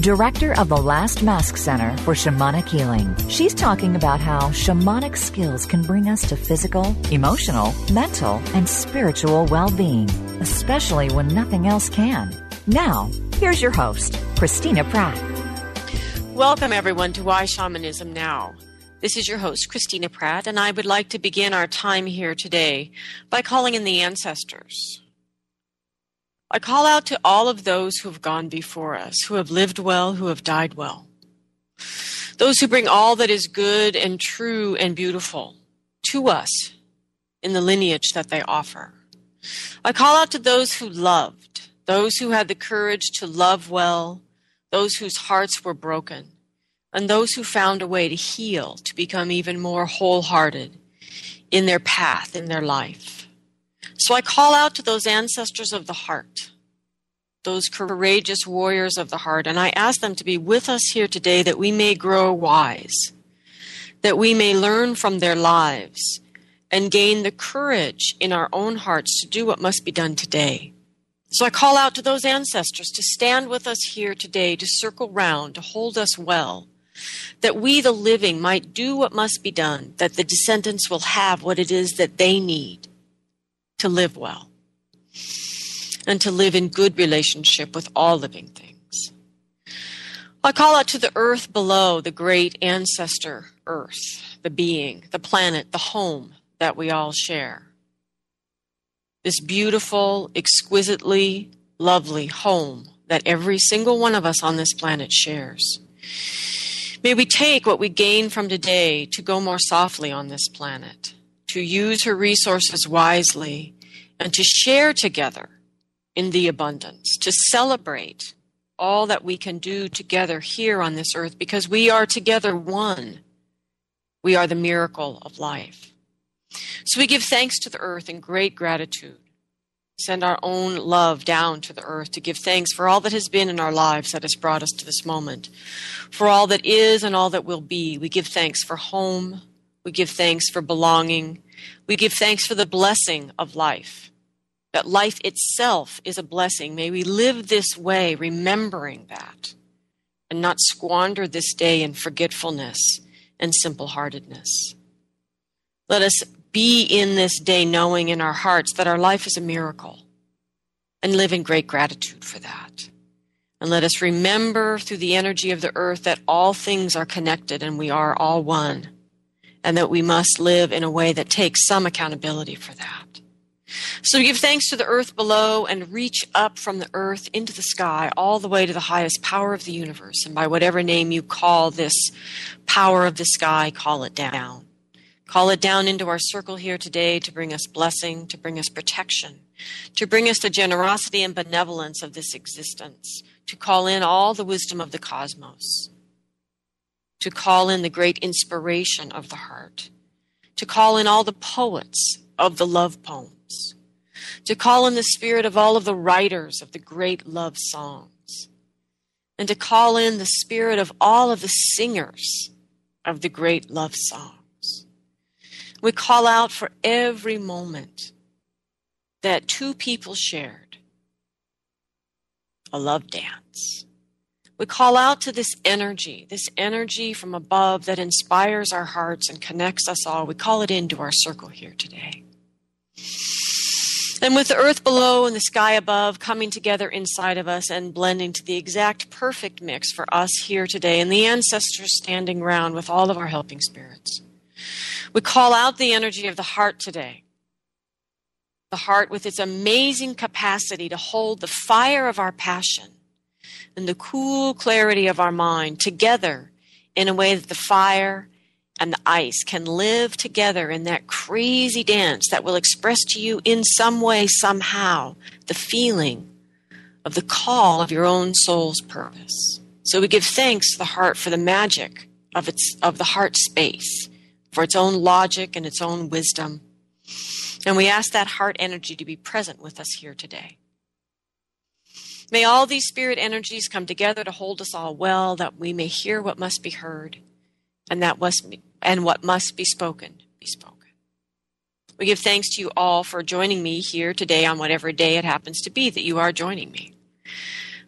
director of the Last Mask Center for Shamanic Healing. She's talking about how shamanic skills can bring us to physical, emotional, mental, and spiritual well being, especially when nothing else can. Now, here's your host, Christina Pratt. Welcome, everyone, to Why Shamanism Now. This is your host, Christina Pratt, and I would like to begin our time here today by calling in the ancestors. I call out to all of those who have gone before us, who have lived well, who have died well. Those who bring all that is good and true and beautiful to us in the lineage that they offer. I call out to those who loved, those who had the courage to love well, those whose hearts were broken and those who found a way to heal, to become even more wholehearted in their path, in their life. So I call out to those ancestors of the heart, those courageous warriors of the heart, and I ask them to be with us here today that we may grow wise, that we may learn from their lives and gain the courage in our own hearts to do what must be done today. So I call out to those ancestors to stand with us here today, to circle round, to hold us well, that we, the living, might do what must be done, that the descendants will have what it is that they need to live well and to live in good relationship with all living things. I call out to the earth below, the great ancestor earth, the being, the planet, the home that we all share. This beautiful, exquisitely lovely home that every single one of us on this planet shares. May we take what we gain from today to go more softly on this planet, to use her resources wisely, and to share together in the abundance, to celebrate all that we can do together here on this earth because we are together one. We are the miracle of life. So we give thanks to the earth in great gratitude send our own love down to the earth to give thanks for all that has been in our lives that has brought us to this moment, for all that is and all that will be. We give thanks for home. We give thanks for belonging. We give thanks for the blessing of life, that life itself is a blessing. May we live this way, remembering that, and not squander this day in forgetfulness and simple heartedness. Let us be in this day knowing in our hearts that our life is a miracle and live in great gratitude for that. And let us remember through the energy of the earth that all things are connected and we are all one, and that we must live in a way that takes some accountability for that. So give thanks to the earth below and reach up from the earth into the sky, all the way to the highest power of the universe. And by whatever name you call this power of the sky, call it down. Call it down into our circle here today to bring us blessing, to bring us protection, to bring us the generosity and benevolence of this existence, to call in all the wisdom of the cosmos, to call in the great inspiration of the heart, to call in all the poets of the love poems, to call in the spirit of all of the writers of the great love songs, and to call in the spirit of all of the singers of the great love songs. We call out for every moment that two people shared a love dance. We call out to this energy, this energy from above that inspires our hearts and connects us all. We call it into our circle here today. And with the earth below and the sky above coming together inside of us and blending to the exact perfect mix for us here today, and the ancestors standing round with all of our helping spirits. We call out the energy of the heart today. The heart, with its amazing capacity to hold the fire of our passion and the cool clarity of our mind together in a way that the fire and the ice can live together in that crazy dance that will express to you in some way, somehow, the feeling of the call of your own soul's purpose. So we give thanks to the heart for the magic of its of the heart space for its own logic and its own wisdom. And we ask that heart energy to be present with us here today. May all these spirit energies come together to hold us all well, that we may hear what must be heard, and that must and what must be spoken be spoken. We give thanks to you all for joining me here today on whatever day it happens to be that you are joining me.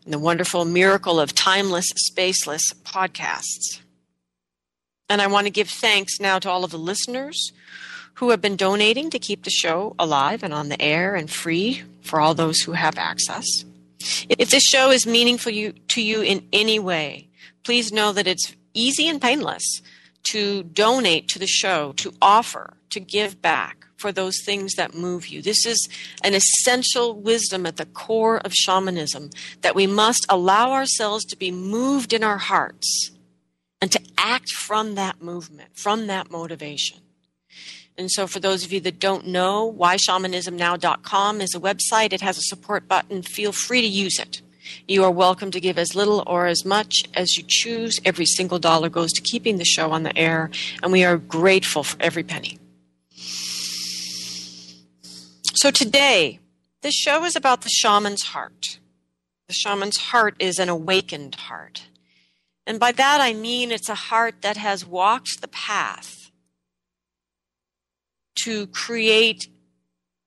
In the wonderful miracle of timeless, spaceless podcasts. And I want to give thanks now to all of the listeners who have been donating to keep the show alive and on the air and free for all those who have access. If this show is meaningful to you in any way, please know that it's easy and painless to donate to the show, to offer, to give back for those things that move you. This is an essential wisdom at the core of shamanism that we must allow ourselves to be moved in our hearts and to act from that movement, from that motivation. And so, for those of you that don't know, whyshamanismnow.com is a website. It has a support button. Feel free to use it. You are welcome to give as little or as much as you choose. Every single dollar goes to keeping the show on the air, and we are grateful for every penny. So, today, this show is about the shaman's heart. The shaman's heart is an awakened heart. And by that I mean it's a heart that has walked the path to create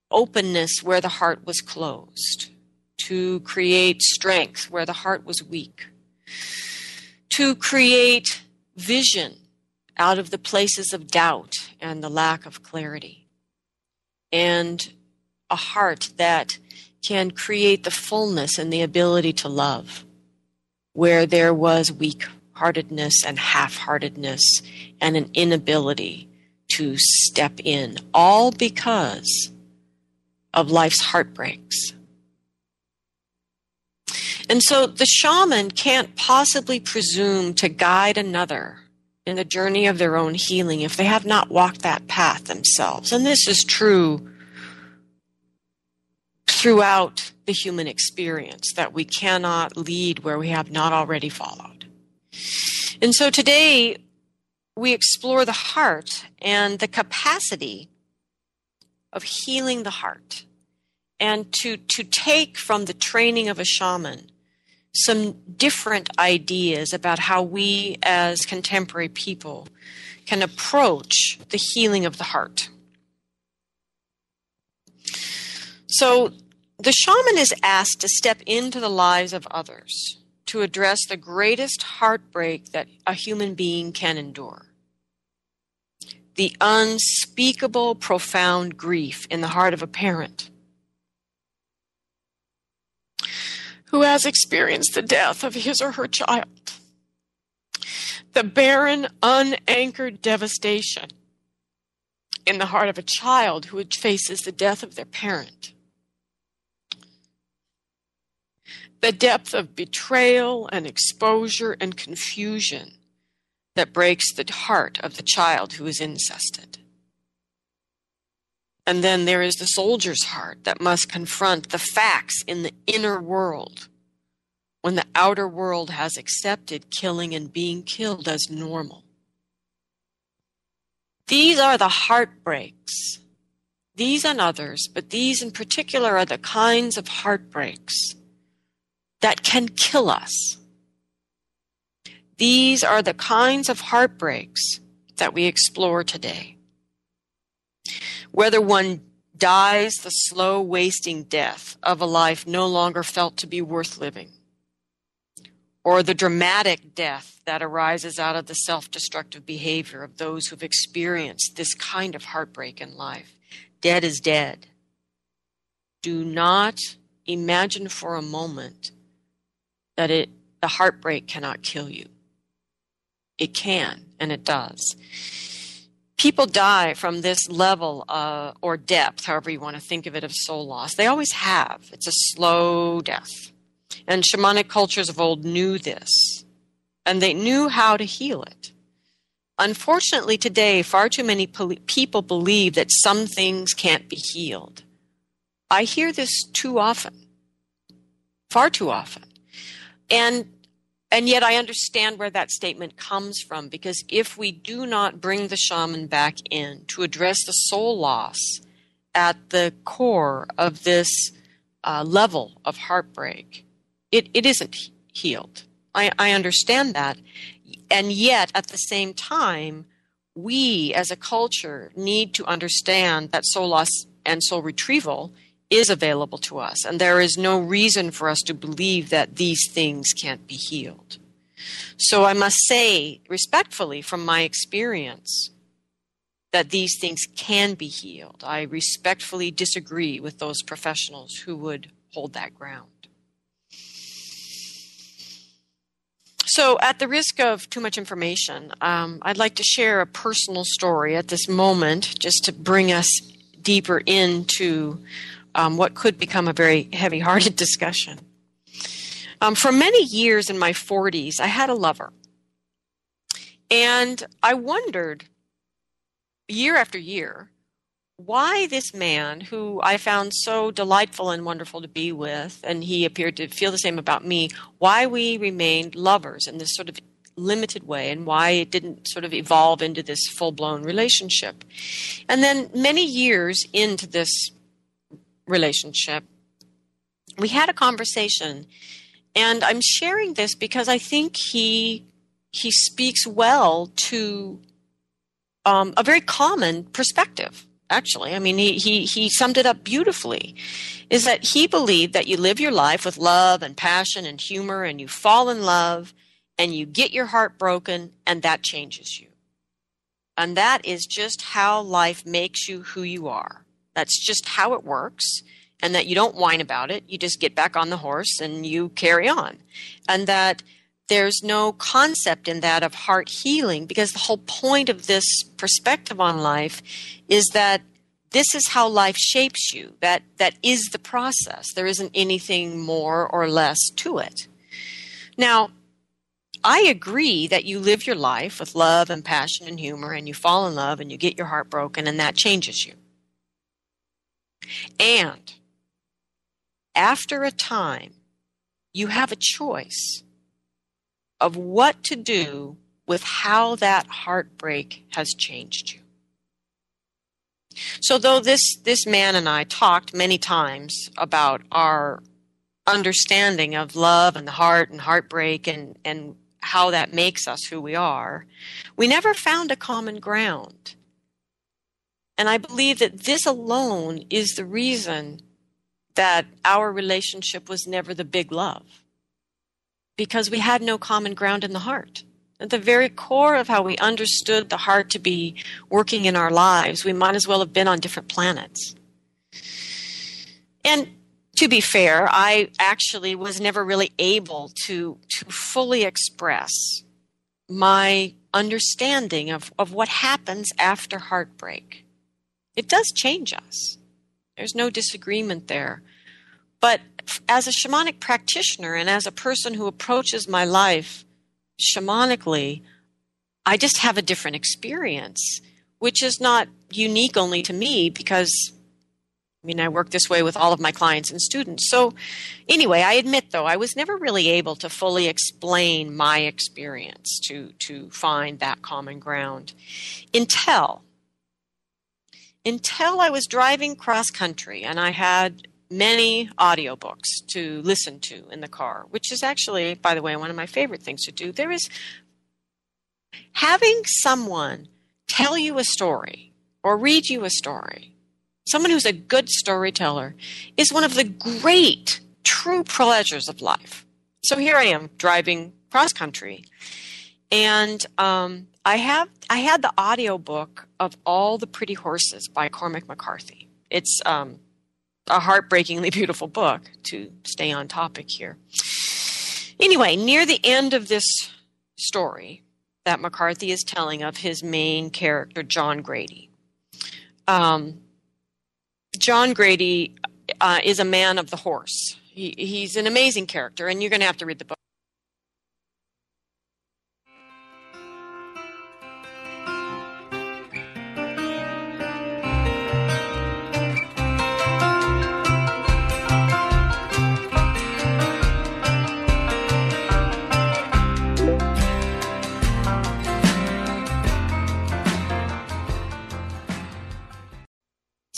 openness where the heart was closed, to create strength where the heart was weak, to create vision out of the places of doubt and the lack of clarity, and a heart that can create the fullness and the ability to love where there was weak heartedness and half heartedness and an inability to step in, all because of life's heartbreaks. And so the shaman can't possibly presume to guide another in the journey of their own healing if they have not walked that path themselves. And this is true throughout the human experience that we cannot lead where we have not already followed. And so today we explore the heart and the capacity of healing the heart and to, to take from the training of a shaman some different ideas about how we as contemporary people can approach the healing of the heart. So, the shaman is asked to step into the lives of others to address the greatest heartbreak that a human being can endure. The unspeakable, profound grief in the heart of a parent who has experienced the death of his or her child, the barren, unanchored devastation in the heart of a child who faces the death of their parent the depth of betrayal and exposure and confusion that breaks the heart of the child who is incested. And then there is the soldier's heart that must confront the facts in the inner world when the outer world has accepted killing and being killed as normal. These are the heartbreaks. These and others, but these in particular are the kinds of heartbreaks that can kill us. These are the kinds of heartbreaks that we explore today. Whether one dies the slow wasting death of a life no longer felt to be worth living, or the dramatic death that arises out of the self destructive behavior of those who've experienced this kind of heartbreak in life. Dead is dead. Do not imagine for a moment that it the heartbreak cannot kill you. It can, and it does. People die from this level uh, or depth, however you want to think of it, of soul loss. They always have. It's a slow death. And shamanic cultures of old knew this, and they knew how to heal it. Unfortunately, today, far too many people believe that some things can't be healed. I hear this too often, far too often. And and yet I understand where that statement comes from because if we do not bring the shaman back in to address the soul loss at the core of this uh, level of heartbreak, it, it isn't healed. I, I understand that. And yet, at the same time, we as a culture need to understand that soul loss and soul retrieval is available to us. And there is no reason for us to believe that these things can't be healed. So I must say, respectfully, from my experience, that these things can be healed. I respectfully disagree with those professionals who would hold that ground. So, at the risk of too much information, um, I'd like to share a personal story at this moment just to bring us deeper into um, what could become a very heavy hearted discussion. Um, for many years in my 40s, I had a lover. And I wondered year after year why this man, who I found so delightful and wonderful to be with, and he appeared to feel the same about me, why we remained lovers in this sort of limited way and why it didn't sort of evolve into this full blown relationship. And then many years into this relationship, we had a conversation, and I'm sharing this because I think he he speaks well to um, a very common perspective. Actually, I mean, he, he he summed it up beautifully. Is that he believed that you live your life with love and passion and humor, and you fall in love, and you get your heart broken, and that changes you. And that is just how life makes you who you are. That's just how it works. And that you don't whine about it. You just get back on the horse and you carry on. And that there's no concept in that of heart healing because the whole point of this perspective on life is that this is how life shapes you. That that is the process. There isn't anything more or less to it. Now, I agree that you live your life with love and passion and humor and you fall in love and you get your heart broken and that changes you. And after a time, you have a choice of what to do with how that heartbreak has changed you. So though this this man and I talked many times about our understanding of love and the heart and heartbreak and and how that makes us who we are, we never found a common ground. And I believe that this alone is the reason that our relationship was never the big love. Because we had no common ground in the heart. At the very core of how we understood the heart to be working in our lives, we might as well have been on different planets. And to be fair, I actually was never really able to, to fully express my understanding of, of what happens after heartbreak. It does change us. There's no disagreement there. But as a shamanic practitioner and as a person who approaches my life shamanically, I just have a different experience, which is not unique only to me because I mean, I work this way with all of my clients and students. So, anyway, I admit though, I was never really able to fully explain my experience to, to find that common ground until until I was driving cross country and I had many audiobooks to listen to in the car, which is actually, by the way, one of my favorite things to do. There is having someone tell you a story or read you a story, someone who's a good storyteller, is one of the great, true pleasures of life. So here I am driving cross country, and um, I have I had the audio book of All the Pretty Horses by Cormac McCarthy. It's um, a heartbreakingly beautiful book to stay on topic here. Anyway, near the end of this story that McCarthy is telling of his main character, John Grady. Um, John Grady uh, is a man of the horse. He, he's an amazing character, and you're going to have to read the book.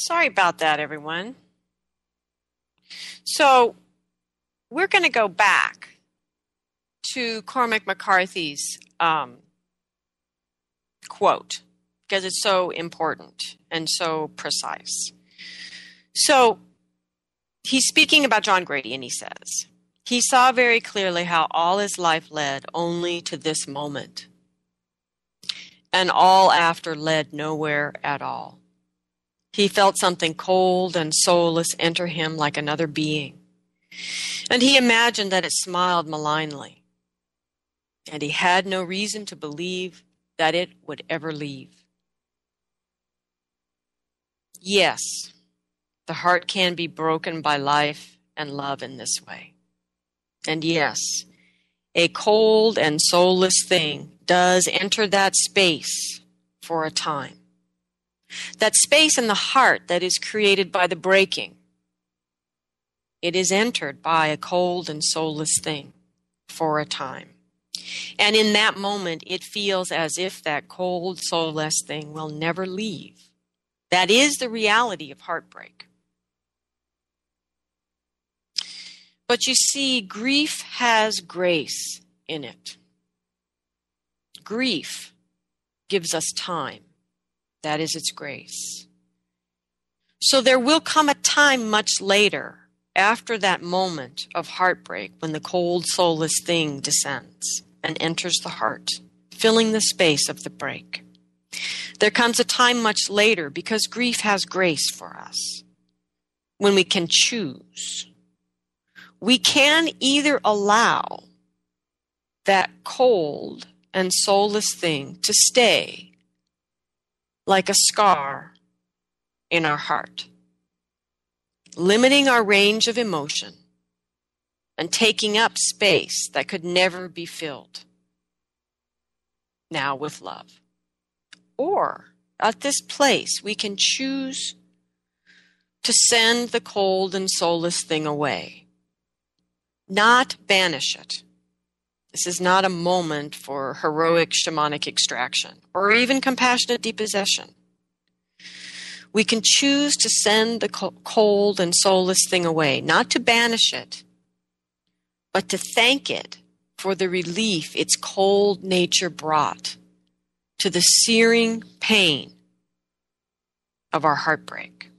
Sorry about that, everyone. So, we're going to go back to Cormac McCarthy's um, quote because it's so important and so precise. So, he's speaking about John Grady, and he says, He saw very clearly how all his life led only to this moment, and all after led nowhere at all. He felt something cold and soulless enter him like another being. And he imagined that it smiled malignly. And he had no reason to believe that it would ever leave. Yes, the heart can be broken by life and love in this way. And yes, a cold and soulless thing does enter that space for a time. That space in the heart that is created by the breaking. It is entered by a cold and soulless thing for a time. And in that moment, it feels as if that cold, soulless thing will never leave. That is the reality of heartbreak. But you see, grief has grace in it. Grief gives us time. That is its grace. So there will come a time much later, after that moment of heartbreak, when the cold, soulless thing descends and enters the heart, filling the space of the break. There comes a time much later because grief has grace for us when we can choose. We can either allow that cold and soulless thing to stay like a scar in our heart, limiting our range of emotion and taking up space that could never be filled. Now with love. Or at this place, we can choose to send the cold and soulless thing away, not banish it. This is not a moment for heroic shamanic extraction or even compassionate depossession. We can choose to send the cold and soulless thing away, not to banish it, but to thank it for the relief its cold nature brought to the searing pain of our heartbreak.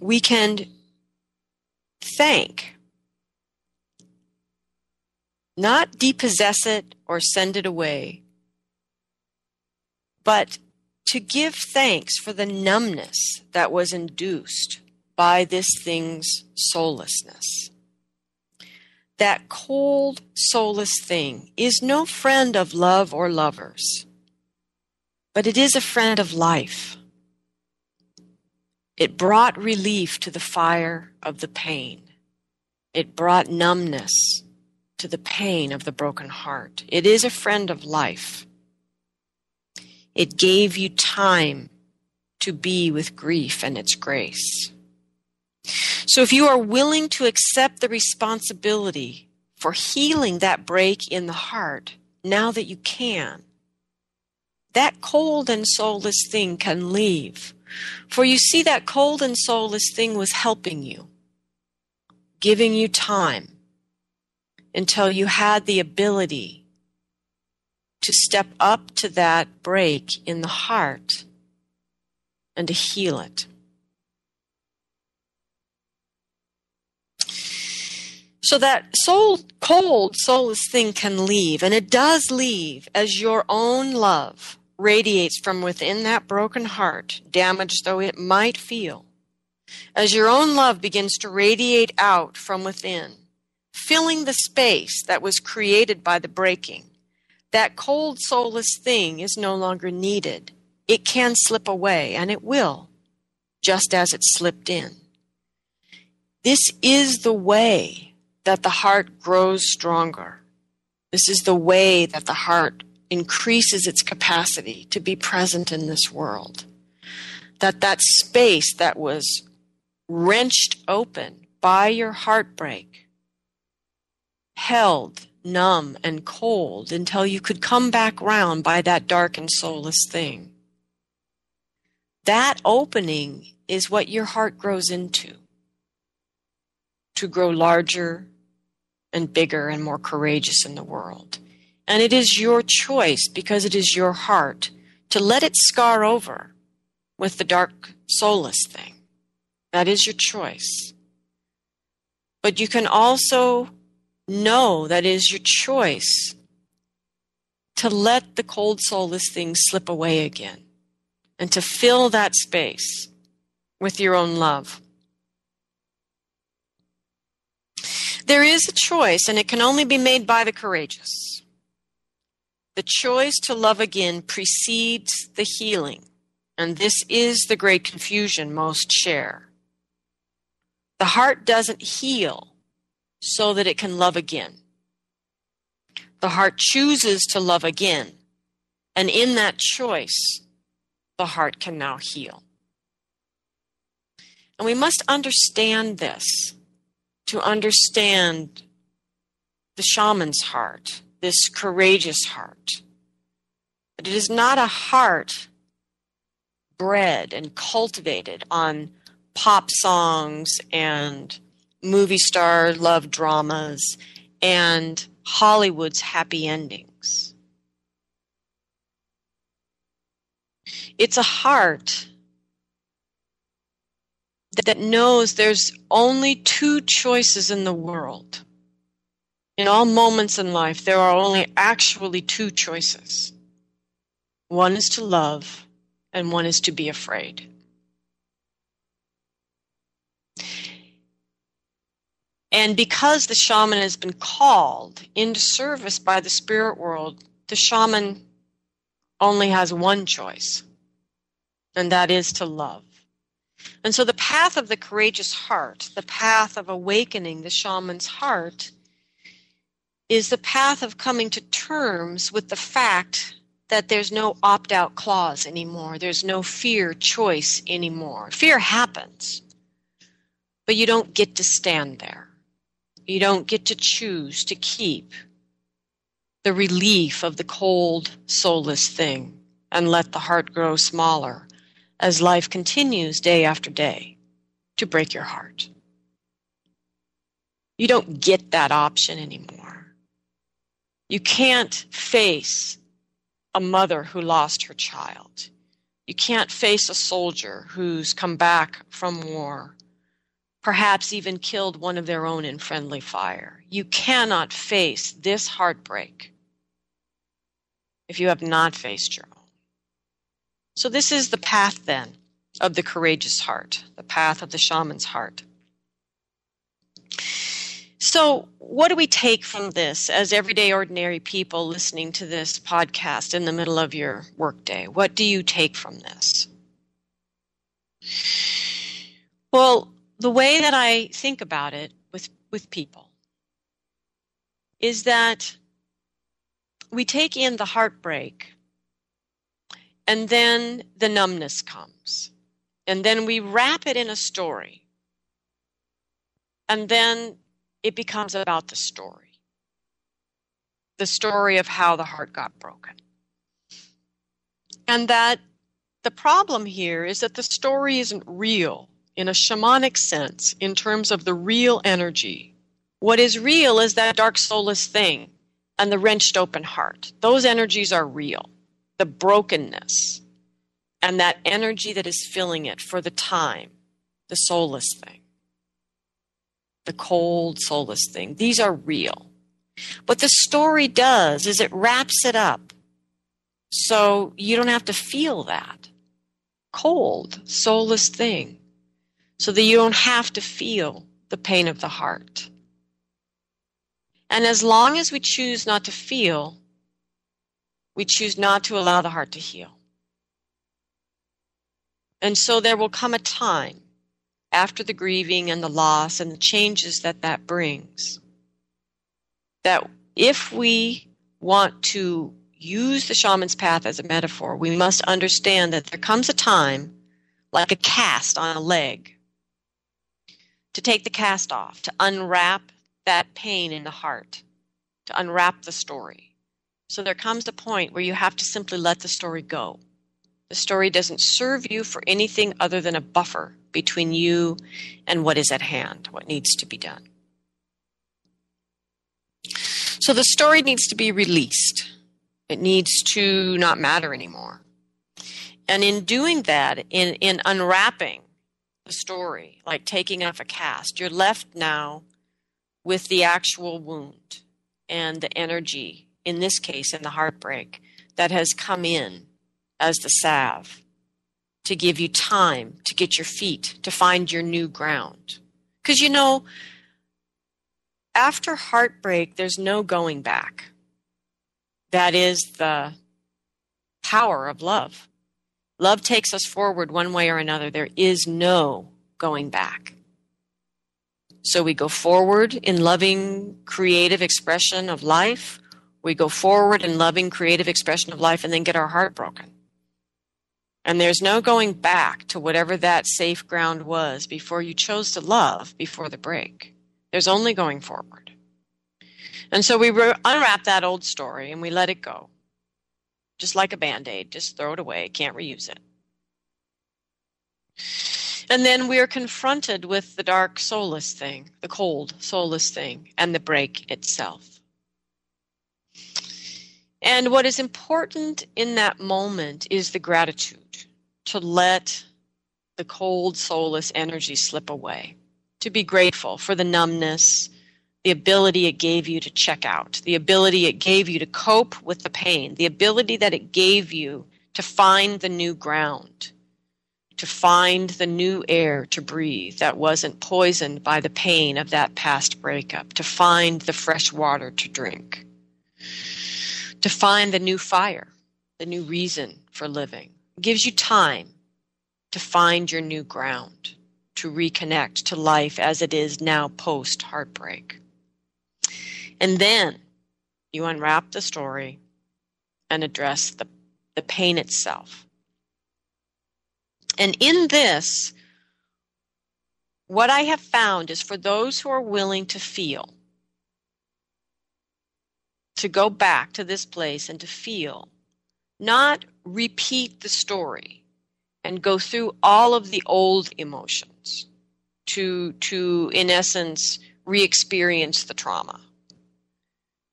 We can thank, not depossess it or send it away, but to give thanks for the numbness that was induced by this thing's soullessness. That cold, soulless thing is no friend of love or lovers, but it is a friend of life. It brought relief to the fire of the pain. It brought numbness to the pain of the broken heart. It is a friend of life. It gave you time to be with grief and its grace. So if you are willing to accept the responsibility for healing that break in the heart, now that you can, that cold and soulless thing can leave. For you see, that cold and soulless thing was helping you, giving you time until you had the ability to step up to that break in the heart and to heal it. So that soul, cold, soulless thing can leave, and it does leave as your own love radiates from within that broken heart, damaged though it might feel. As your own love begins to radiate out from within, filling the space that was created by the breaking, that cold, soulless thing is no longer needed. It can slip away, and it will, just as it slipped in. This is the way that the heart grows stronger. This is the way that the heart increases its capacity to be present in this world. That that space that was wrenched open by your heartbreak, held, numb and cold until you could come back round by that dark and soulless thing. That opening is what your heart grows into to grow larger and bigger and more courageous in the world. And it is your choice because it is your heart to let it scar over with the dark, soulless thing. That is your choice. But you can also know that is your choice to let the cold, soulless thing slip away again and to fill that space with your own love. There is a choice, and it can only be made by the courageous. The choice to love again precedes the healing, and this is the great confusion most share. The heart doesn't heal so that it can love again. The heart chooses to love again, and in that choice, the heart can now heal. And we must understand this to understand the shaman's heart, this courageous heart. But it is not a heart bred and cultivated on pop songs and movie star love dramas and Hollywood's happy endings. It's a heart that knows there's only two choices in the world. In all moments in life, there are only actually two choices one is to love, and one is to be afraid. And because the shaman has been called into service by the spirit world, the shaman only has one choice, and that is to love. And so the path of the courageous heart, the path of awakening the shaman's heart, is the path of coming to terms with the fact that there's no opt out clause anymore. There's no fear choice anymore. Fear happens, but you don't get to stand there. You don't get to choose to keep the relief of the cold, soulless thing and let the heart grow smaller as life continues day after day to break your heart. You don't get that option anymore. You can't face a mother who lost her child. You can't face a soldier who's come back from war, perhaps even killed one of their own in friendly fire. You cannot face this heartbreak if you have not faced your own. So, this is the path then of the courageous heart, the path of the shaman's heart. So, what do we take from this as everyday ordinary people listening to this podcast in the middle of your workday? What do you take from this? Well, the way that I think about it with, with people is that we take in the heartbreak and then the numbness comes. And then we wrap it in a story. And then it becomes about the story the story of how the heart got broken. And that the problem here is that the story isn't real in a shamanic sense in terms of the real energy. What is real is that dark soulless thing and the wrenched open heart. Those energies are real the brokenness and that energy that is filling it for the time, the soulless thing, the cold, soulless thing. These are real. What the story does is it wraps it up so you don't have to feel that cold, soulless thing, so that you don't have to feel the pain of the heart. And as long as we choose not to feel, we choose not to allow the heart to heal. And so there will come a time after the grieving and the loss and the changes that that brings that if we want to use the shaman's path as a metaphor, we must understand that there comes a time, like a cast on a leg, to take the cast off, to unwrap that pain in the heart, to unwrap the story. So there comes a point where you have to simply let the story go. The story doesn't serve you for anything other than a buffer between you and what is at hand, what needs to be done. So the story needs to be released. It needs to not matter anymore. And in doing that, in, in unwrapping the story, like taking off a cast, you're left now with the actual wound and the energy, in this case, in the heartbreak, that has come in as the salve to give you time to get your feet, to find your new ground. Because you know, after heartbreak, there's no going back. That is the power of love. Love takes us forward one way or another. There is no going back. So we go forward in loving creative expression of life. We go forward in loving creative expression of life and then get our heart broken. And there's no going back to whatever that safe ground was before you chose to love before the break. There's only going forward. And so we unwrap that old story and we let it go just like a band aid, just throw it away, can't reuse it. And then we are confronted with the dark, soulless thing, the cold, soulless thing, and the break itself. And what is important in that moment is the gratitude to let the cold, soulless energy slip away, to be grateful for the numbness, the ability it gave you to check out, the ability it gave you to cope with the pain, the ability that it gave you to find the new ground, to find the new air to breathe that wasn't poisoned by the pain of that past breakup, to find the fresh water to drink, to find the new fire, the new reason for living. Gives you time to find your new ground, to reconnect to life as it is now post heartbreak. And then you unwrap the story and address the, the pain itself. And in this, what I have found is for those who are willing to feel, to go back to this place and to feel, not repeat the story and go through all of the old emotions to, to in essence, re experience the trauma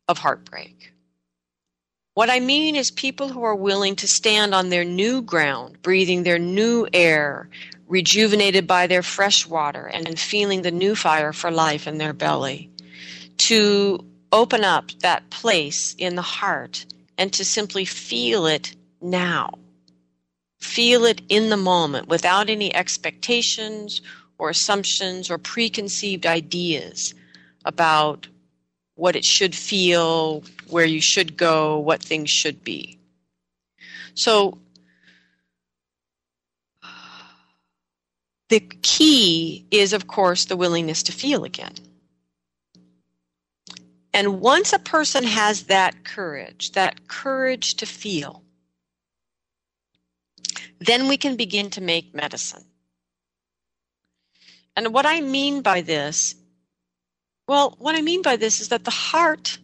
of heartbreak. What I mean is people who are willing to stand on their new ground, breathing their new air, rejuvenated by their fresh water, and feeling the new fire for life in their belly, to open up that place in the heart and to simply feel it now. Feel it in the moment without any expectations or assumptions or preconceived ideas about what it should feel, where you should go, what things should be. So, the key is, of course, the willingness to feel again. And once a person has that courage, that courage to feel, then we can begin to make medicine. And what I mean by this well, what I mean by this is that the heart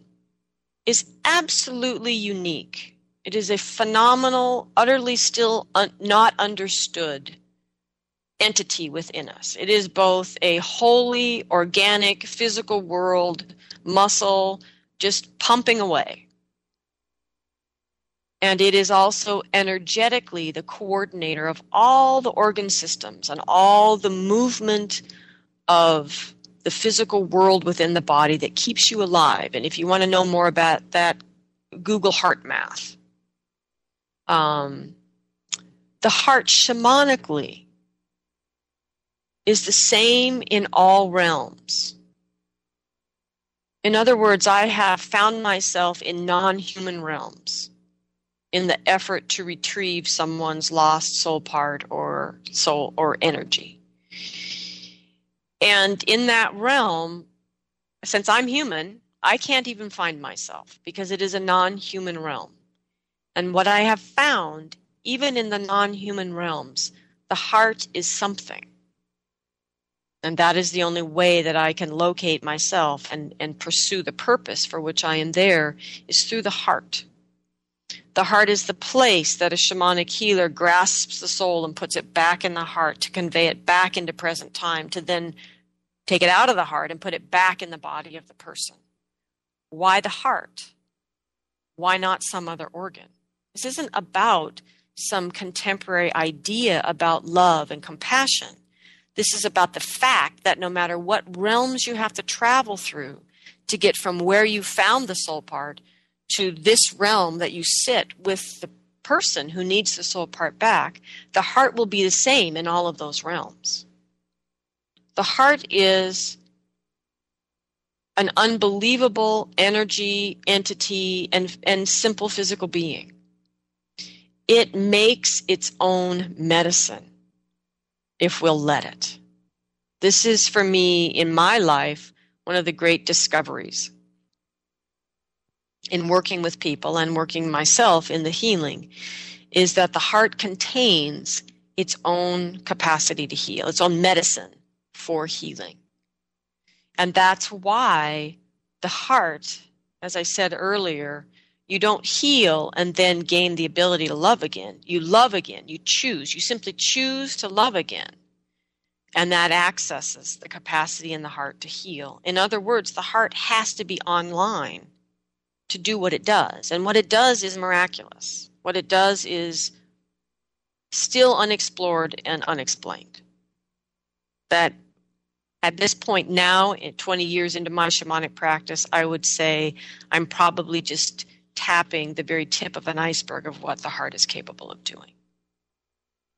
is absolutely unique. It is a phenomenal, utterly still un- not understood entity within us. It is both a holy, organic physical world, muscle, just pumping away. And it is also energetically the coordinator of all the organ systems and all the movement of the physical world within the body that keeps you alive. And if you want to know more about that, Google HeartMath. Um, the heart shamanically is the same in all realms. In other words, I have found myself in non human realms in the effort to retrieve someone's lost soul part or soul or energy. And in that realm, since I'm human, I can't even find myself because it is a non human realm. And what I have found, even in the non human realms, the heart is something. And that is the only way that I can locate myself and, and pursue the purpose for which I am there is through the heart. The heart is the place that a shamanic healer grasps the soul and puts it back in the heart to convey it back into present time, to then take it out of the heart and put it back in the body of the person. Why the heart? Why not some other organ? This isn't about some contemporary idea about love and compassion. This is about the fact that no matter what realms you have to travel through to get from where you found the soul part to this realm that you sit with the person who needs the soul part back, the heart will be the same in all of those realms. The heart is an unbelievable energy, entity, and, and simple physical being. It makes its own medicine if we'll let it. This is for me in my life one of the great discoveries in working with people and working myself in the healing is that the heart contains its own capacity to heal, its own medicine for healing. And that's why the heart, as I said earlier, you don't heal and then gain the ability to love again. You love again. You choose. You simply choose to love again. And that accesses the capacity in the heart to heal. In other words, the heart has to be online to do what it does. And what it does is miraculous. What it does is still unexplored and unexplained. That at this point now, 20 years into my shamanic practice, I would say I'm probably just tapping the very tip of an iceberg of what the heart is capable of doing.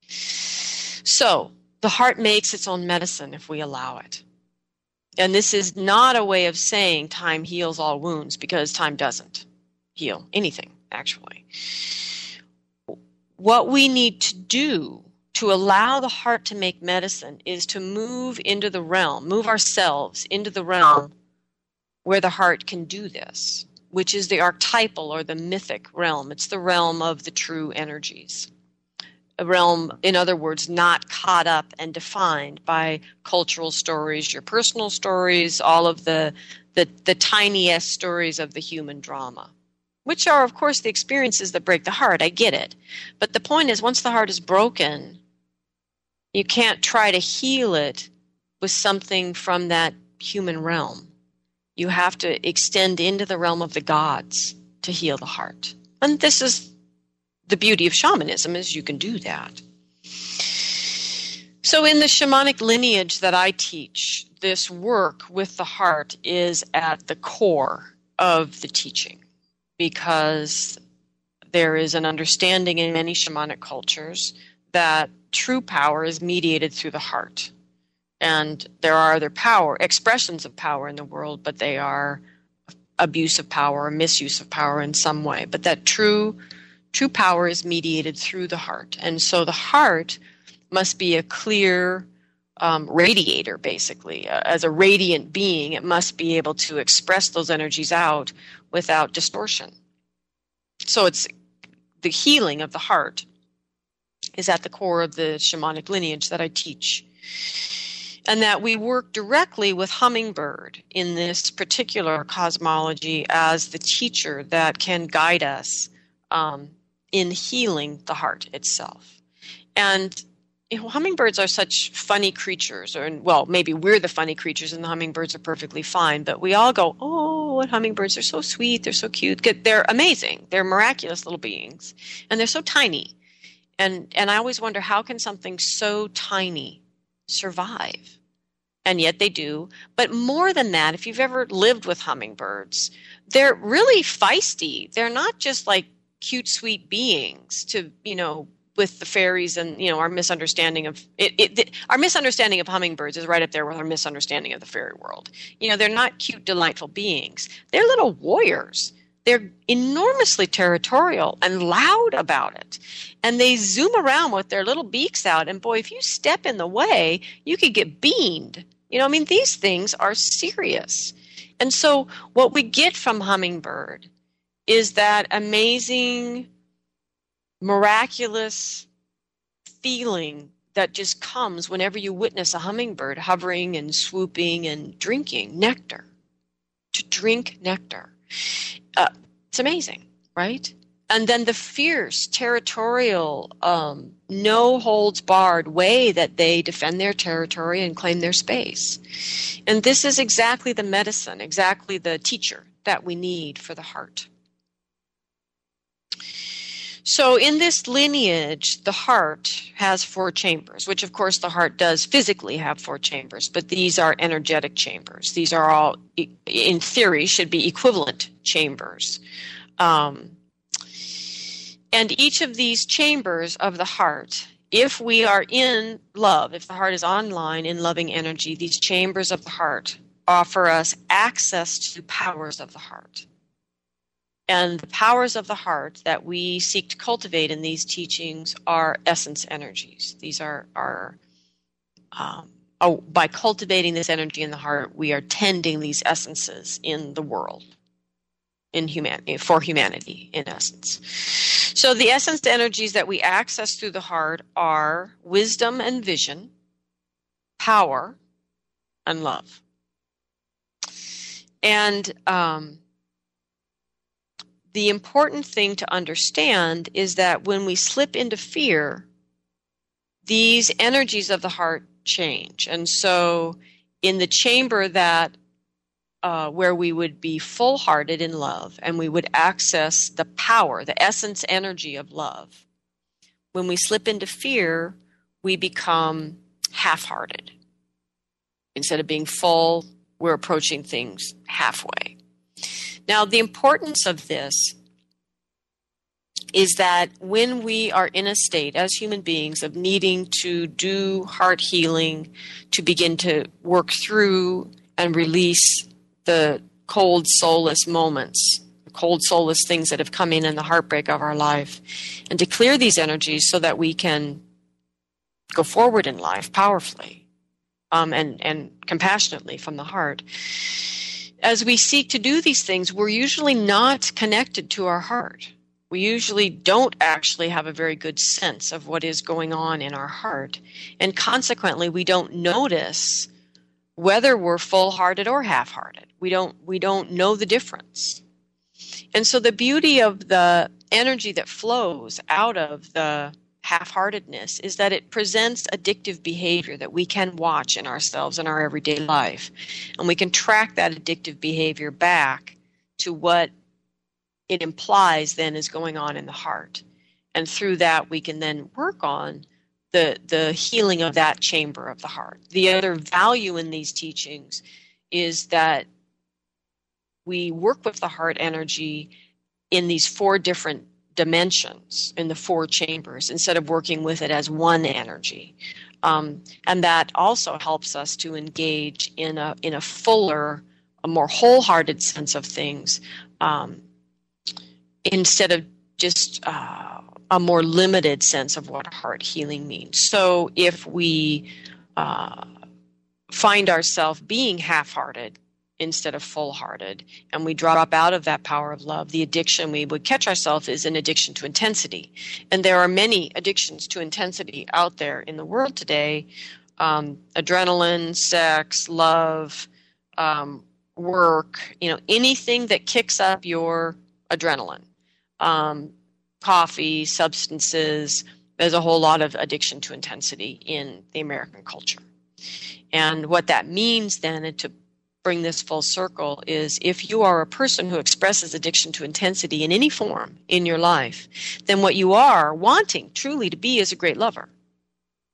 So, the heart makes its own medicine if we allow it. And this is not a way of saying time heals all wounds because time doesn't heal anything, actually. What we need to do to allow the heart to make medicine is to move into the realm, move ourselves into the realm where the heart can do this, which is the archetypal or the mythic realm. It's the realm of the true energies realm, in other words, not caught up and defined by cultural stories, your personal stories, all of the, the, the tiniest stories of the human drama, which are, of course, the experiences that break the heart. I get it. But the point is, once the heart is broken, you can't try to heal it with something from that human realm. You have to extend into the realm of the gods to heal the heart. And this is the beauty of shamanism is you can do that. So, in the shamanic lineage that I teach, this work with the heart is at the core of the teaching because there is an understanding in many shamanic cultures that true power is mediated through the heart. And there are other power, expressions of power in the world, but they are abuse of power or misuse of power in some way. But that true true power is mediated through the heart. And so the heart must be a clear um, radiator, basically. Uh, as a radiant being, it must be able to express those energies out without distortion. So it's the healing of the heart is at the core of the shamanic lineage that I teach. And that we work directly with hummingbird in this particular cosmology as the teacher that can guide us um, in healing the heart itself. And you know, hummingbirds are such funny creatures, or well, maybe we're the funny creatures, and the hummingbirds are perfectly fine. But we all go, "Oh, what hummingbirds! They're so sweet. They're so cute. They're amazing. They're miraculous little beings, and they're so tiny." And and I always wonder how can something so tiny survive? And yet they do. But more than that, if you've ever lived with hummingbirds, they're really feisty. They're not just like cute, sweet beings to, you know, with the fairies and you know our misunderstanding of it, it the, our misunderstanding of hummingbirds is right up there with our misunderstanding of the fairy world. You know they're not cute delightful beings. They're little warriors. They're enormously territorial and loud about it. And they zoom around with their little beaks out and boy if you step in the way you could get beamed. You know i mean these things are serious. And so what we get from hummingbird is that amazing, miraculous feeling that just comes whenever you witness a hummingbird hovering and swooping and drinking nectar. To drink nectar. Uh, it's amazing, right? And then the fierce, territorial, um, no holds barred way that they defend their territory and claim their space. And this is exactly the medicine, exactly the teacher that we need for the heart. So, in this lineage, the heart has four chambers, which of course the heart does physically have four chambers, but these are energetic chambers. These are all, in theory, should be equivalent chambers. Um, and each of these chambers of the heart, if we are in love, if the heart is online in loving energy, these chambers of the heart offer us access to powers of the heart. And the powers of the heart that we seek to cultivate in these teachings are essence energies. These are, are um, oh, by cultivating this energy in the heart, we are tending these essences in the world, in humanity, for humanity, in essence. So the essence energies that we access through the heart are wisdom and vision, power, and love. And um, the important thing to understand is that when we slip into fear, these energies of the heart change. And so, in the chamber that uh, where we would be full hearted in love and we would access the power, the essence energy of love, when we slip into fear, we become half hearted. Instead of being full, we're approaching things halfway. Now, the importance of this is that when we are in a state as human beings of needing to do heart healing, to begin to work through and release the cold, soulless moments, cold, soulless things that have come in in the heartbreak of our life, and to clear these energies so that we can go forward in life powerfully um, and, and compassionately from the heart as we seek to do these things, we're usually not connected to our heart. We usually don't actually have a very good sense of what is going on in our heart. And consequently, we don't notice whether we're full-hearted or half-hearted. We don't we don't know the difference. And so the beauty of the energy that flows out of the half heartedness is that it presents addictive behavior that we can watch in ourselves in our everyday life. And we can track that addictive behavior back to what it implies then is going on in the heart. And through that, we can then work on the, the healing of that chamber of the heart. The other value in these teachings is that we work with the heart energy in these four different dimensions in the four chambers instead of working with it as one energy. Um, and that also helps us to engage in a in a fuller, a more wholehearted sense of things, um, instead of just uh, a more limited sense of what heart healing means. So if we uh, find ourselves being half-hearted instead of full hearted. And we drop out of that power of love. The addiction we would catch ourselves is an addiction to intensity. And there are many addictions to intensity out there in the world today um, adrenaline, sex, love, um, work, you know, anything that kicks up your adrenaline. Um, coffee, substances, there's a whole lot of addiction to intensity in the American culture. And what that means then, to bring this full circle is if you are a person who expresses addiction to intensity in any form in your life, then what you are wanting truly to be is a great lover,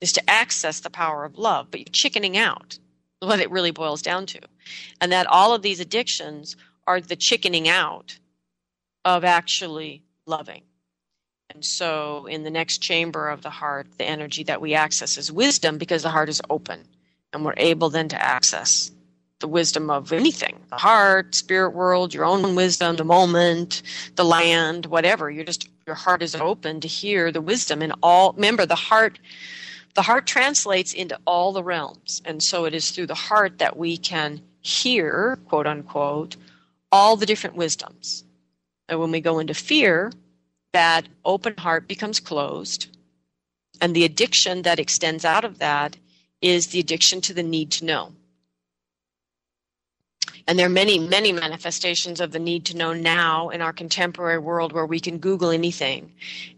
is to access the power of love, but you're chickening out, what it really boils down to. And that all of these addictions are the chickening out of actually loving. And so, in the next chamber of the heart, the energy that we access is wisdom because the heart is open and we're able then to access the wisdom of anything the heart, spirit world, your own wisdom, the moment, the land, whatever. You're just, your heart is open to hear the wisdom in all. Remember, the heart. The heart translates into all the realms. And so it is through the heart that we can hear, quote unquote, all the different wisdoms. And when we go into fear, that open heart becomes closed and the addiction that extends out of that is the addiction to the need to know. And there are many, many manifestations of the need to know now in our contemporary world where we can Google anything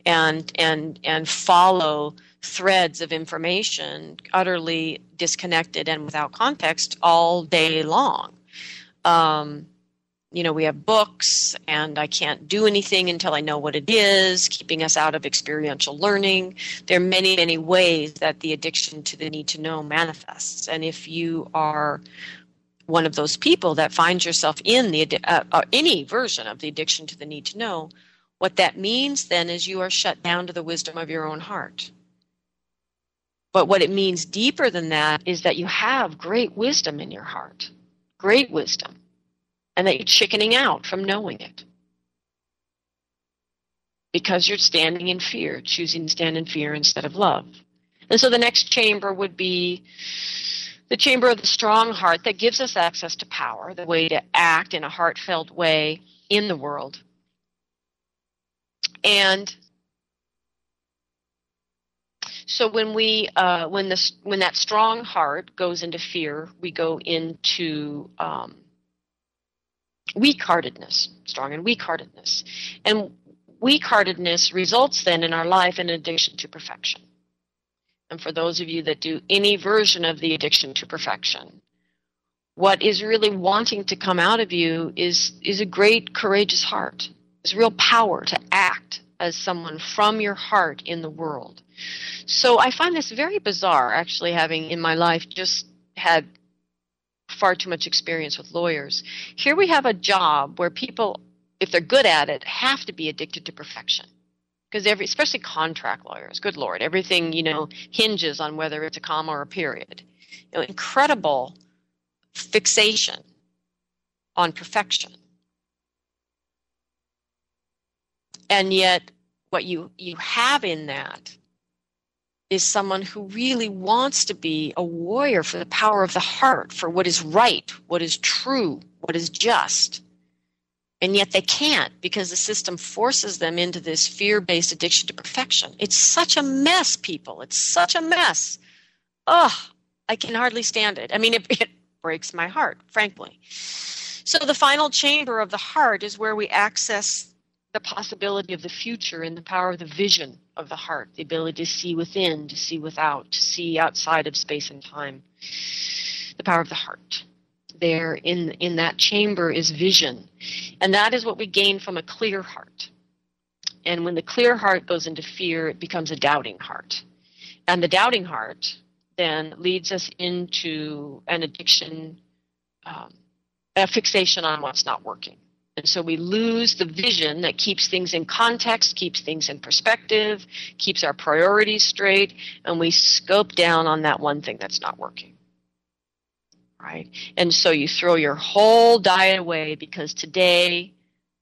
and and and follow threads of information utterly disconnected and without context all day long. Um, you know, we have books, and I can't do anything until I know what it is, keeping us out of experiential learning. There are many, many ways that the addiction to the need to know manifests. And if you are one of those people that finds yourself in the uh, uh, any version of the addiction to the need to know, what that means then is you are shut down to the wisdom of your own heart. But what it means deeper than that is that you have great wisdom in your heart, great wisdom, and that you're chickening out from knowing it. Because you're standing in fear, choosing to stand in fear instead of love. And so the next chamber would be the chamber of the strong heart that gives us access to power, the way to act in a heartfelt way in the world. And so when we uh, when this when that strong heart goes into fear, we go into um, weak-heartedness, strong and weak-heartedness, and weak-heartedness results then in our life in addiction to perfection. And for those of you that do any version of the addiction to perfection, what is really wanting to come out of you is is a great courageous heart. Is real power to act as someone from your heart in the world. So I find this very bizarre, actually, having in my life just had far too much experience with lawyers. Here we have a job where people, if they're good at it, have to be addicted to perfection. Because every, especially contract lawyers, good lord, everything you know hinges on whether it's a comma or a period. You know, incredible fixation on perfection. And yet, what you you have in that is someone who really wants to be a warrior for the power of the heart, for what is right, what is true, what is just. And yet they can't because the system forces them into this fear based addiction to perfection. It's such a mess, people. It's such a mess. Ugh, I can hardly stand it. I mean, it, it breaks my heart, frankly. So the final chamber of the heart is where we access the possibility of the future and the power of the vision of the heart, the ability to see within, to see without, to see outside of space and time. The power of the heart. There in in that chamber is vision. And that is what we gain from a clear heart. And when the clear heart goes into fear, it becomes a doubting heart. And the doubting heart then leads us into an addiction, um, a fixation on what's not working and so we lose the vision that keeps things in context, keeps things in perspective, keeps our priorities straight, and we scope down on that one thing that's not working. Right? And so you throw your whole diet away because today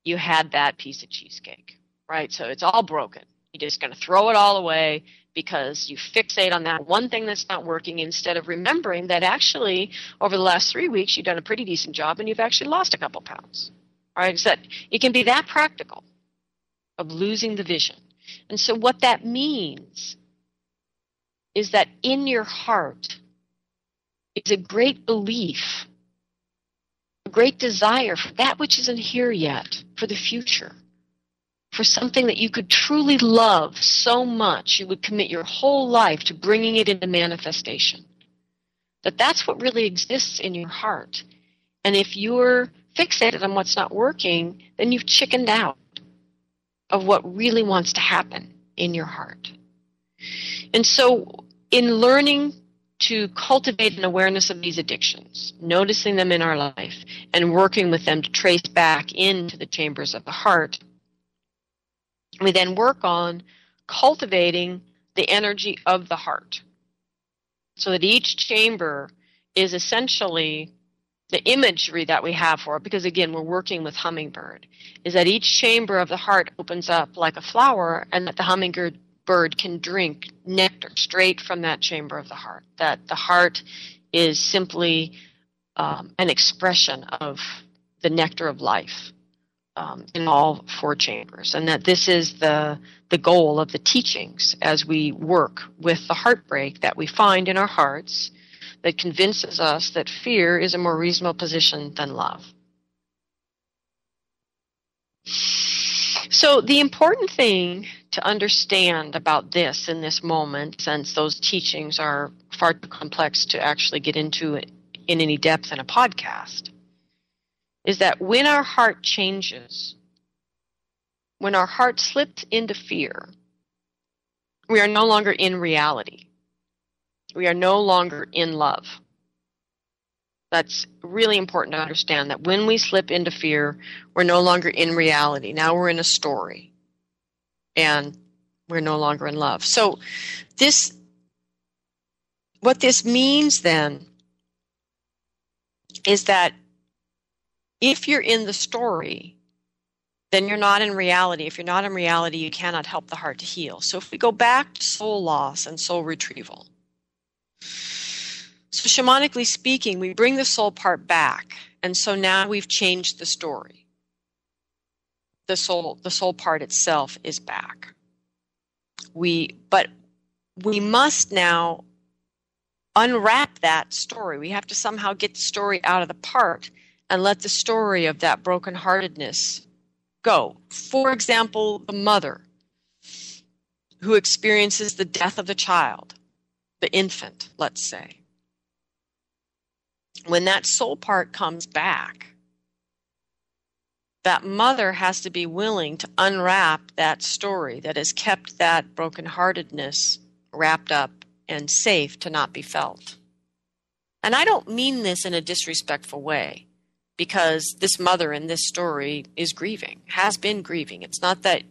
you had that piece of cheesecake. Right? So it's all broken. You're just going to throw it all away because you fixate on that one thing that's not working instead of remembering that actually over the last three weeks you've done a pretty decent job and you've actually lost a couple pounds. Right? That it can be that practical of losing the vision. And so what that means is that in your heart is a great belief, a great desire for that which isn't here yet, for the future, for something that you could truly love so much you would commit your whole life to bringing it into manifestation. That that's what really exists in your heart. And if you're fixated on what's not working, then you've chickened out of what really wants to happen in your heart. And so, in learning to cultivate an awareness of these addictions, noticing them in our life, and working with them to trace back into the chambers of the heart, we then work on cultivating the energy of the heart so that each chamber is essentially the imagery that we have for it, because again, we're working with hummingbird, is that each chamber of the heart opens up like a flower and that the hummingbird bird can drink nectar straight from that chamber of the heart. That the heart is simply um, an expression of the nectar of life, um, in all four chambers, and that this is the the goal of the teachings as we work with the heartbreak that we find in our hearts that convinces us that fear is a more reasonable position than love. So, the important thing to understand about this in this moment, since those teachings are far too complex to actually get into in any depth in a podcast, is that when our heart changes, when our heart slips into fear, we are no longer in reality. We are no longer in love. That's really important to understand that when we slip into fear, we're no longer in reality. Now we're in a story. And we're no longer in love. So this what this means then is that if you're in the story, then you're not in reality. If you're not in reality, you cannot help the heart to heal. So if we go back to soul loss and soul retrieval, so, shamanically speaking, we bring the soul part back. And so now we've changed the story. The soul, the soul part itself is back. We, but we must now unwrap that story. We have to somehow get the story out of the part and let the story of that brokenheartedness go. For example, the mother who experiences the death of the child, the infant, let's say when that soul part comes back, that mother has to be willing to unwrap that story that has kept that brokenheartedness wrapped up and safe to not be felt. And I don't mean this in a disrespectful way because this mother in this story is grieving, has been grieving. It's not that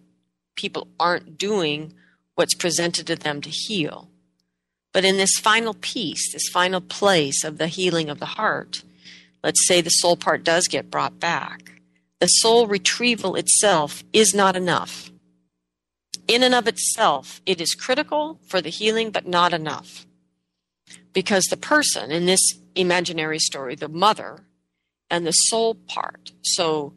people aren't doing what's presented to them to heal. But in this final piece, this final place of the healing of the heart, let's say the soul part does get brought back, the soul retrieval itself is not enough. In and of itself, it is critical for the healing, but not enough. Because the person in this imaginary story, the mother, and the soul part, so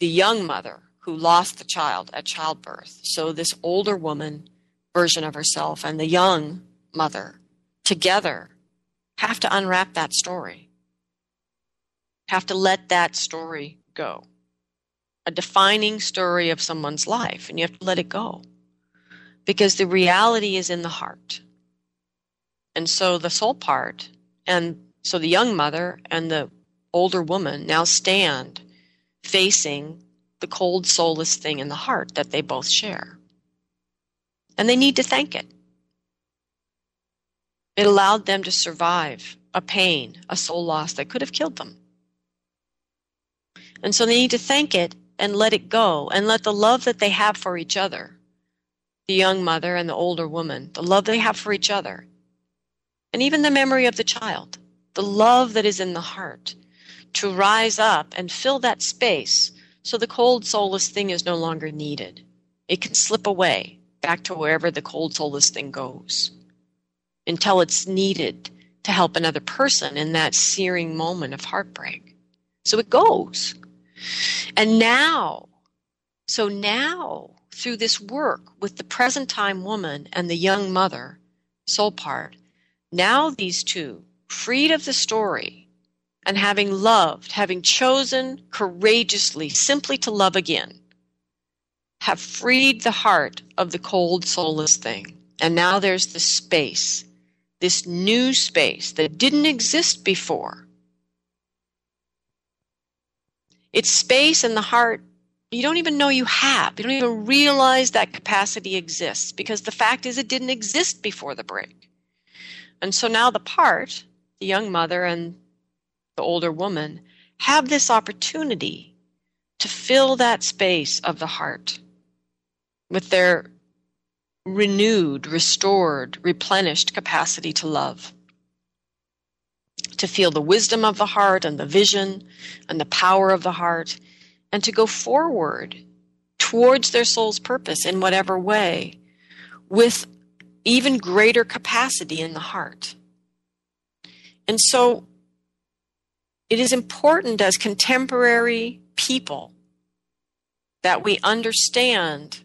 the young mother who lost the child at childbirth, so this older woman version of herself, and the young mother together have to unwrap that story, have to let that story go. A defining story of someone's life, and you have to let it go because the reality is in the heart. And so the soul part, and so the young mother and the older woman now stand facing the cold, soulless thing in the heart that they both share. And they need to thank it. It allowed them to survive a pain, a soul loss that could have killed them. And so they need to thank it and let it go and let the love that they have for each other, the young mother and the older woman, the love they have for each other, and even the memory of the child, the love that is in the heart, to rise up and fill that space so the cold, soulless thing is no longer needed. It can slip away back to wherever the cold, soulless thing goes until it's needed to help another person in that searing moment of heartbreak. So it goes. And now, so now, through this work with the present time woman and the young mother, soul part, now these two, freed of the story and having loved, having chosen courageously simply to love again, have freed the heart of the cold, soulless thing. And now there's the space this new space that didn't exist before. It's space in the heart you don't even know you have. You don't even realize that capacity exists because the fact is it didn't exist before the break. And so now the part, the young mother and the older woman, have this opportunity to fill that space of the heart with their renewed, restored, replenished capacity to love. To feel the wisdom of the heart and the vision and the power of the heart, and to go forward towards their soul's purpose in whatever way with even greater capacity in the heart. And so it is important as contemporary people that we understand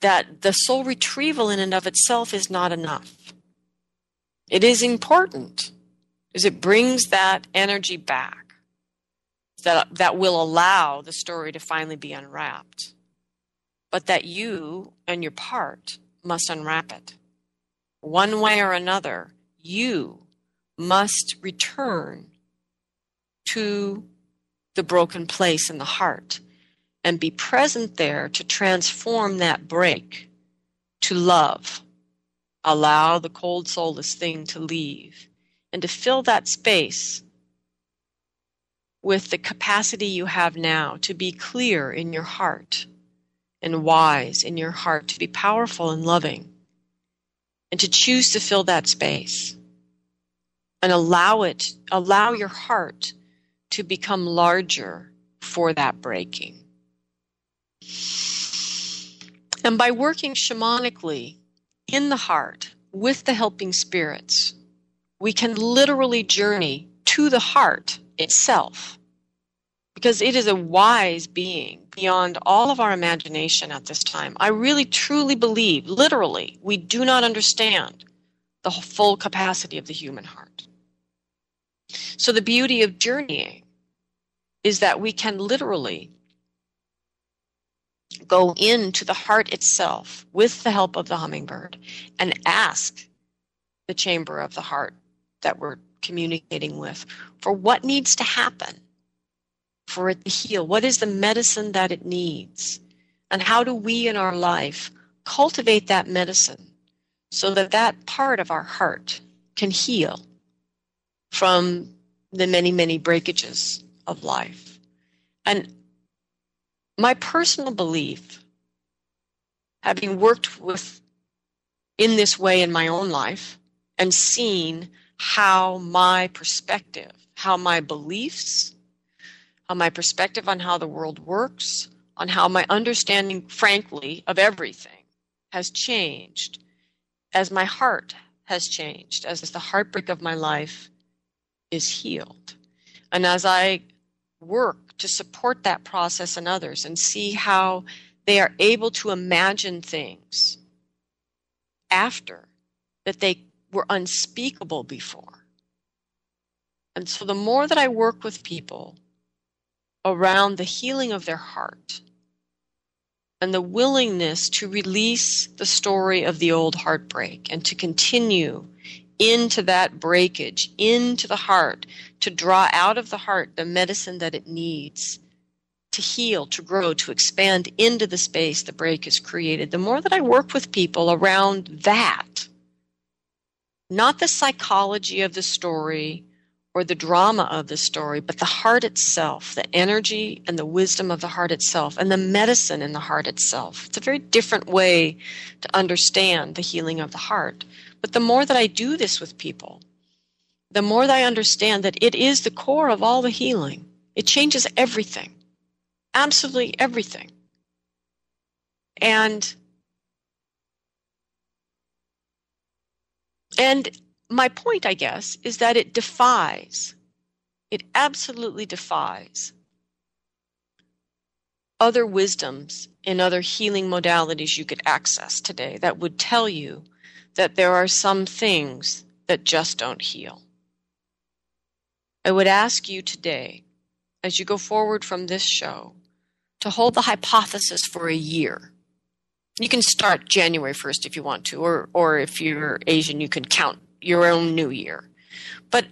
that the soul retrieval in and of itself is not enough. It is important because it brings that energy back that, that will allow the story to finally be unwrapped. But that you and your part must unwrap it. One way or another, you must return to the broken place in the heart and be present there to transform that break to love. Allow the cold soulless thing to leave and to fill that space with the capacity you have now to be clear in your heart and wise in your heart, to be powerful and loving, and to choose to fill that space and allow it, allow your heart to become larger for that breaking. And by working shamanically in the heart with the helping spirits, we can literally journey to the heart itself because it is a wise being beyond all of our imagination at this time. I really truly believe, literally, we do not understand the full capacity of the human heart. So, the beauty of journeying is that we can literally go into the heart itself with the help of the hummingbird and ask the chamber of the heart that we're communicating with for what needs to happen for it to heal. What is the medicine that it needs? And how do we in our life cultivate that medicine so that that part of our heart can heal from the many, many breakages of life? And my personal belief, having worked with in this way in my own life and seen how my perspective, how my beliefs, how my perspective on how the world works, on how my understanding, frankly, of everything has changed as my heart has changed, as the heartbreak of my life is healed. And as I work to support that process in others and see how they are able to imagine things after that they were unspeakable before. And so the more that I work with people around the healing of their heart and the willingness to release the story of the old heartbreak and to continue into that breakage, into the heart, to draw out of the heart the medicine that it needs to heal, to grow, to expand into the space the break has created. The more that I work with people around that, not the psychology of the story or the drama of the story, but the heart itself, the energy and the wisdom of the heart itself, and the medicine in the heart itself. It's a very different way to understand the healing of the heart. But the more that I do this with people, the more that I understand that it is the core of all the healing. It changes everything, absolutely everything. And And my point, I guess, is that it defies, it absolutely defies other wisdoms and other healing modalities you could access today that would tell you that there are some things that just don't heal. I would ask you today, as you go forward from this show, to hold the hypothesis for a year you can start January 1st if you want to, or, or if you're Asian, you can count your own new year. But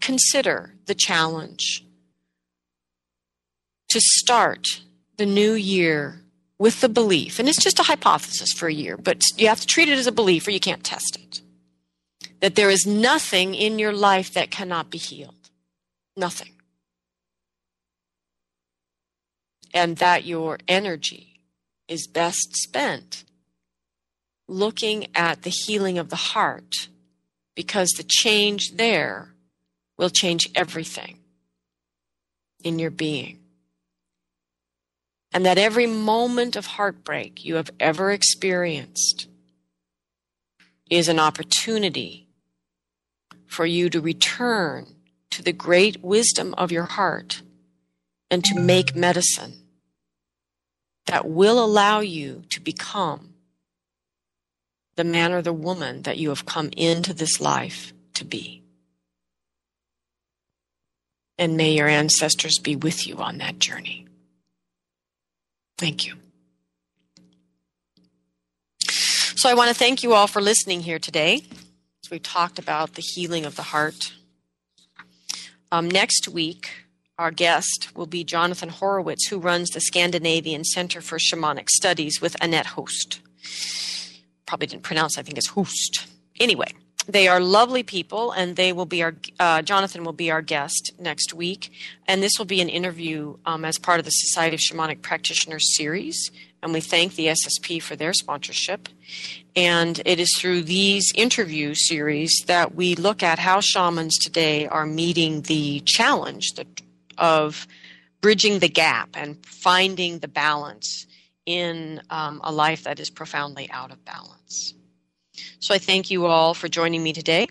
consider the challenge to start the new year with the belief, and it's just a hypothesis for a year, but you have to treat it as a belief or you can't test it. That there is nothing in your life that cannot be healed. Nothing. And that your energy is best spent looking at the healing of the heart because the change there will change everything in your being. And that every moment of heartbreak you have ever experienced is an opportunity for you to return to the great wisdom of your heart and to make medicine that will allow you to become the man or the woman that you have come into this life to be. And may your ancestors be with you on that journey. Thank you. So I want to thank you all for listening here today. As we talked about the healing of the heart. Um, next week, our guest will be Jonathan Horwitz, who runs the Scandinavian Center for Shamanic Studies with Annette Host. Probably didn't pronounce, I think it's Host. Anyway, they are lovely people, and they will be our uh, Jonathan will be our guest next week, and this will be an interview um, as part of the Society of Shamanic Practitioners series. And we thank the SSP for their sponsorship. And it is through these interview series that we look at how shamans today are meeting the challenge of bridging the gap and finding the balance in um, a life that is profoundly out of balance. So I thank you all for joining me today.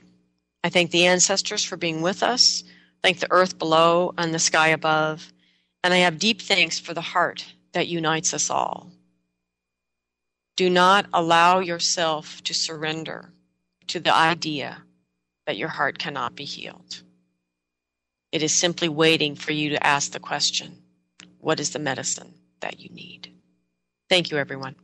I thank the ancestors for being with us. Thank the earth below and the sky above. And I have deep thanks for the heart that unites us all. Do not allow yourself to surrender to the idea that your heart cannot be healed. It is simply waiting for you to ask the question what is the medicine that you need? Thank you, everyone.